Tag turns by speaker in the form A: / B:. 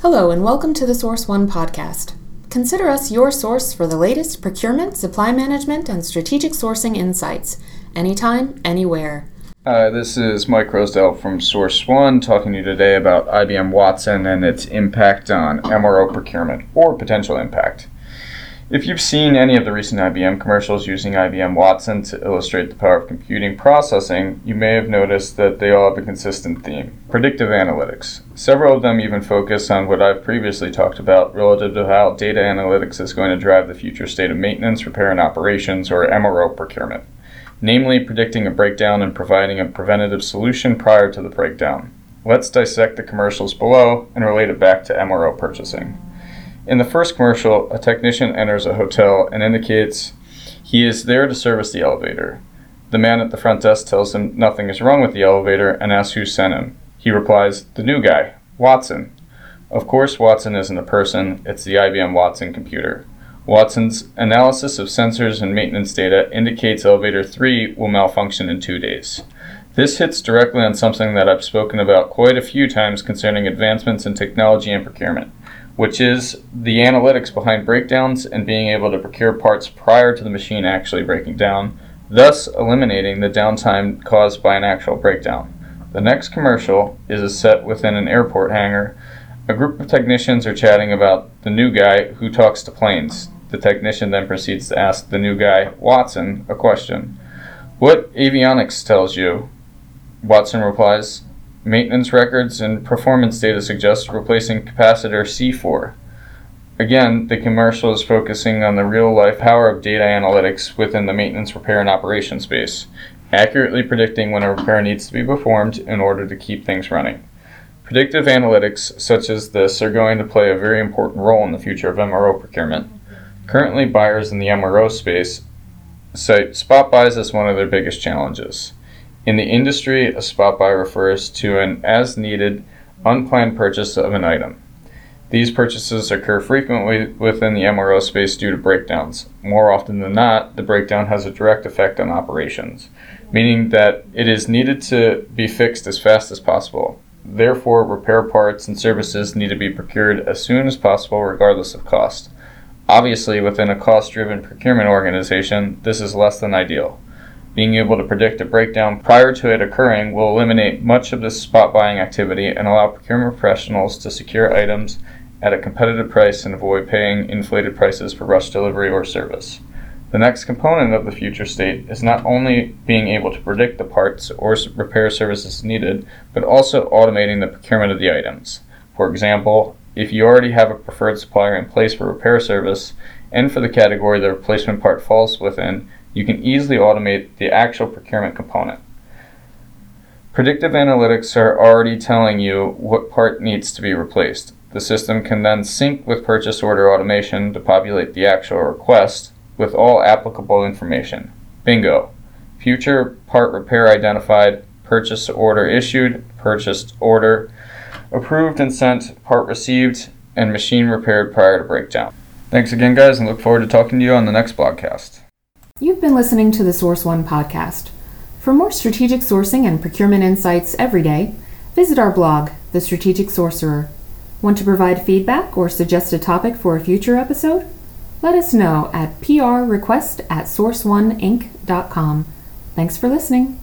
A: Hello, and welcome to the Source One podcast. Consider us your source for the latest procurement, supply management, and strategic sourcing insights, anytime, anywhere.
B: Hi, this is Mike Croasdale from Source One talking to you today about IBM Watson and its impact on MRO procurement or potential impact. If you've seen any of the recent IBM commercials using IBM Watson to illustrate the power of computing processing, you may have noticed that they all have a consistent theme predictive analytics. Several of them even focus on what I've previously talked about relative to how data analytics is going to drive the future state of maintenance, repair, and operations, or MRO procurement, namely predicting a breakdown and providing a preventative solution prior to the breakdown. Let's dissect the commercials below and relate it back to MRO purchasing. In the first commercial, a technician enters a hotel and indicates he is there to service the elevator. The man at the front desk tells him nothing is wrong with the elevator and asks who sent him. He replies, The new guy, Watson. Of course, Watson isn't a person, it's the IBM Watson computer. Watson's analysis of sensors and maintenance data indicates elevator 3 will malfunction in two days. This hits directly on something that I've spoken about quite a few times concerning advancements in technology and procurement which is the analytics behind breakdowns and being able to procure parts prior to the machine actually breaking down, thus eliminating the downtime caused by an actual breakdown. The next commercial is a set within an airport hangar. A group of technicians are chatting about the new guy who talks to planes. The technician then proceeds to ask the new guy, Watson, a question. What avionics tells you? Watson replies, Maintenance records and performance data suggest replacing capacitor C4. Again, the commercial is focusing on the real life power of data analytics within the maintenance, repair, and operation space, accurately predicting when a repair needs to be performed in order to keep things running. Predictive analytics such as this are going to play a very important role in the future of MRO procurement. Currently, buyers in the MRO space cite spot buys as one of their biggest challenges. In the industry, a spot buy refers to an as needed, unplanned purchase of an item. These purchases occur frequently within the MRO space due to breakdowns. More often than not, the breakdown has a direct effect on operations, meaning that it is needed to be fixed as fast as possible. Therefore, repair parts and services need to be procured as soon as possible, regardless of cost. Obviously, within a cost driven procurement organization, this is less than ideal. Being able to predict a breakdown prior to it occurring will eliminate much of this spot buying activity and allow procurement professionals to secure items at a competitive price and avoid paying inflated prices for rush delivery or service. The next component of the future state is not only being able to predict the parts or repair services needed, but also automating the procurement of the items. For example, if you already have a preferred supplier in place for repair service and for the category the replacement part falls within, you can easily automate the actual procurement component. Predictive analytics are already telling you what part needs to be replaced. The system can then sync with purchase order automation to populate the actual request with all applicable information. Bingo! Future part repair identified, purchase order issued, purchased order approved and sent, part received, and machine repaired prior to breakdown. Thanks again, guys, and look forward to talking to you on the next blogcast.
A: You've been listening to the Source One podcast. For more strategic sourcing and procurement insights every day, visit our blog, The Strategic Sourceror. Want to provide feedback or suggest a topic for a future episode? Let us know at prrequest at sourceoneinc.com. Thanks for listening.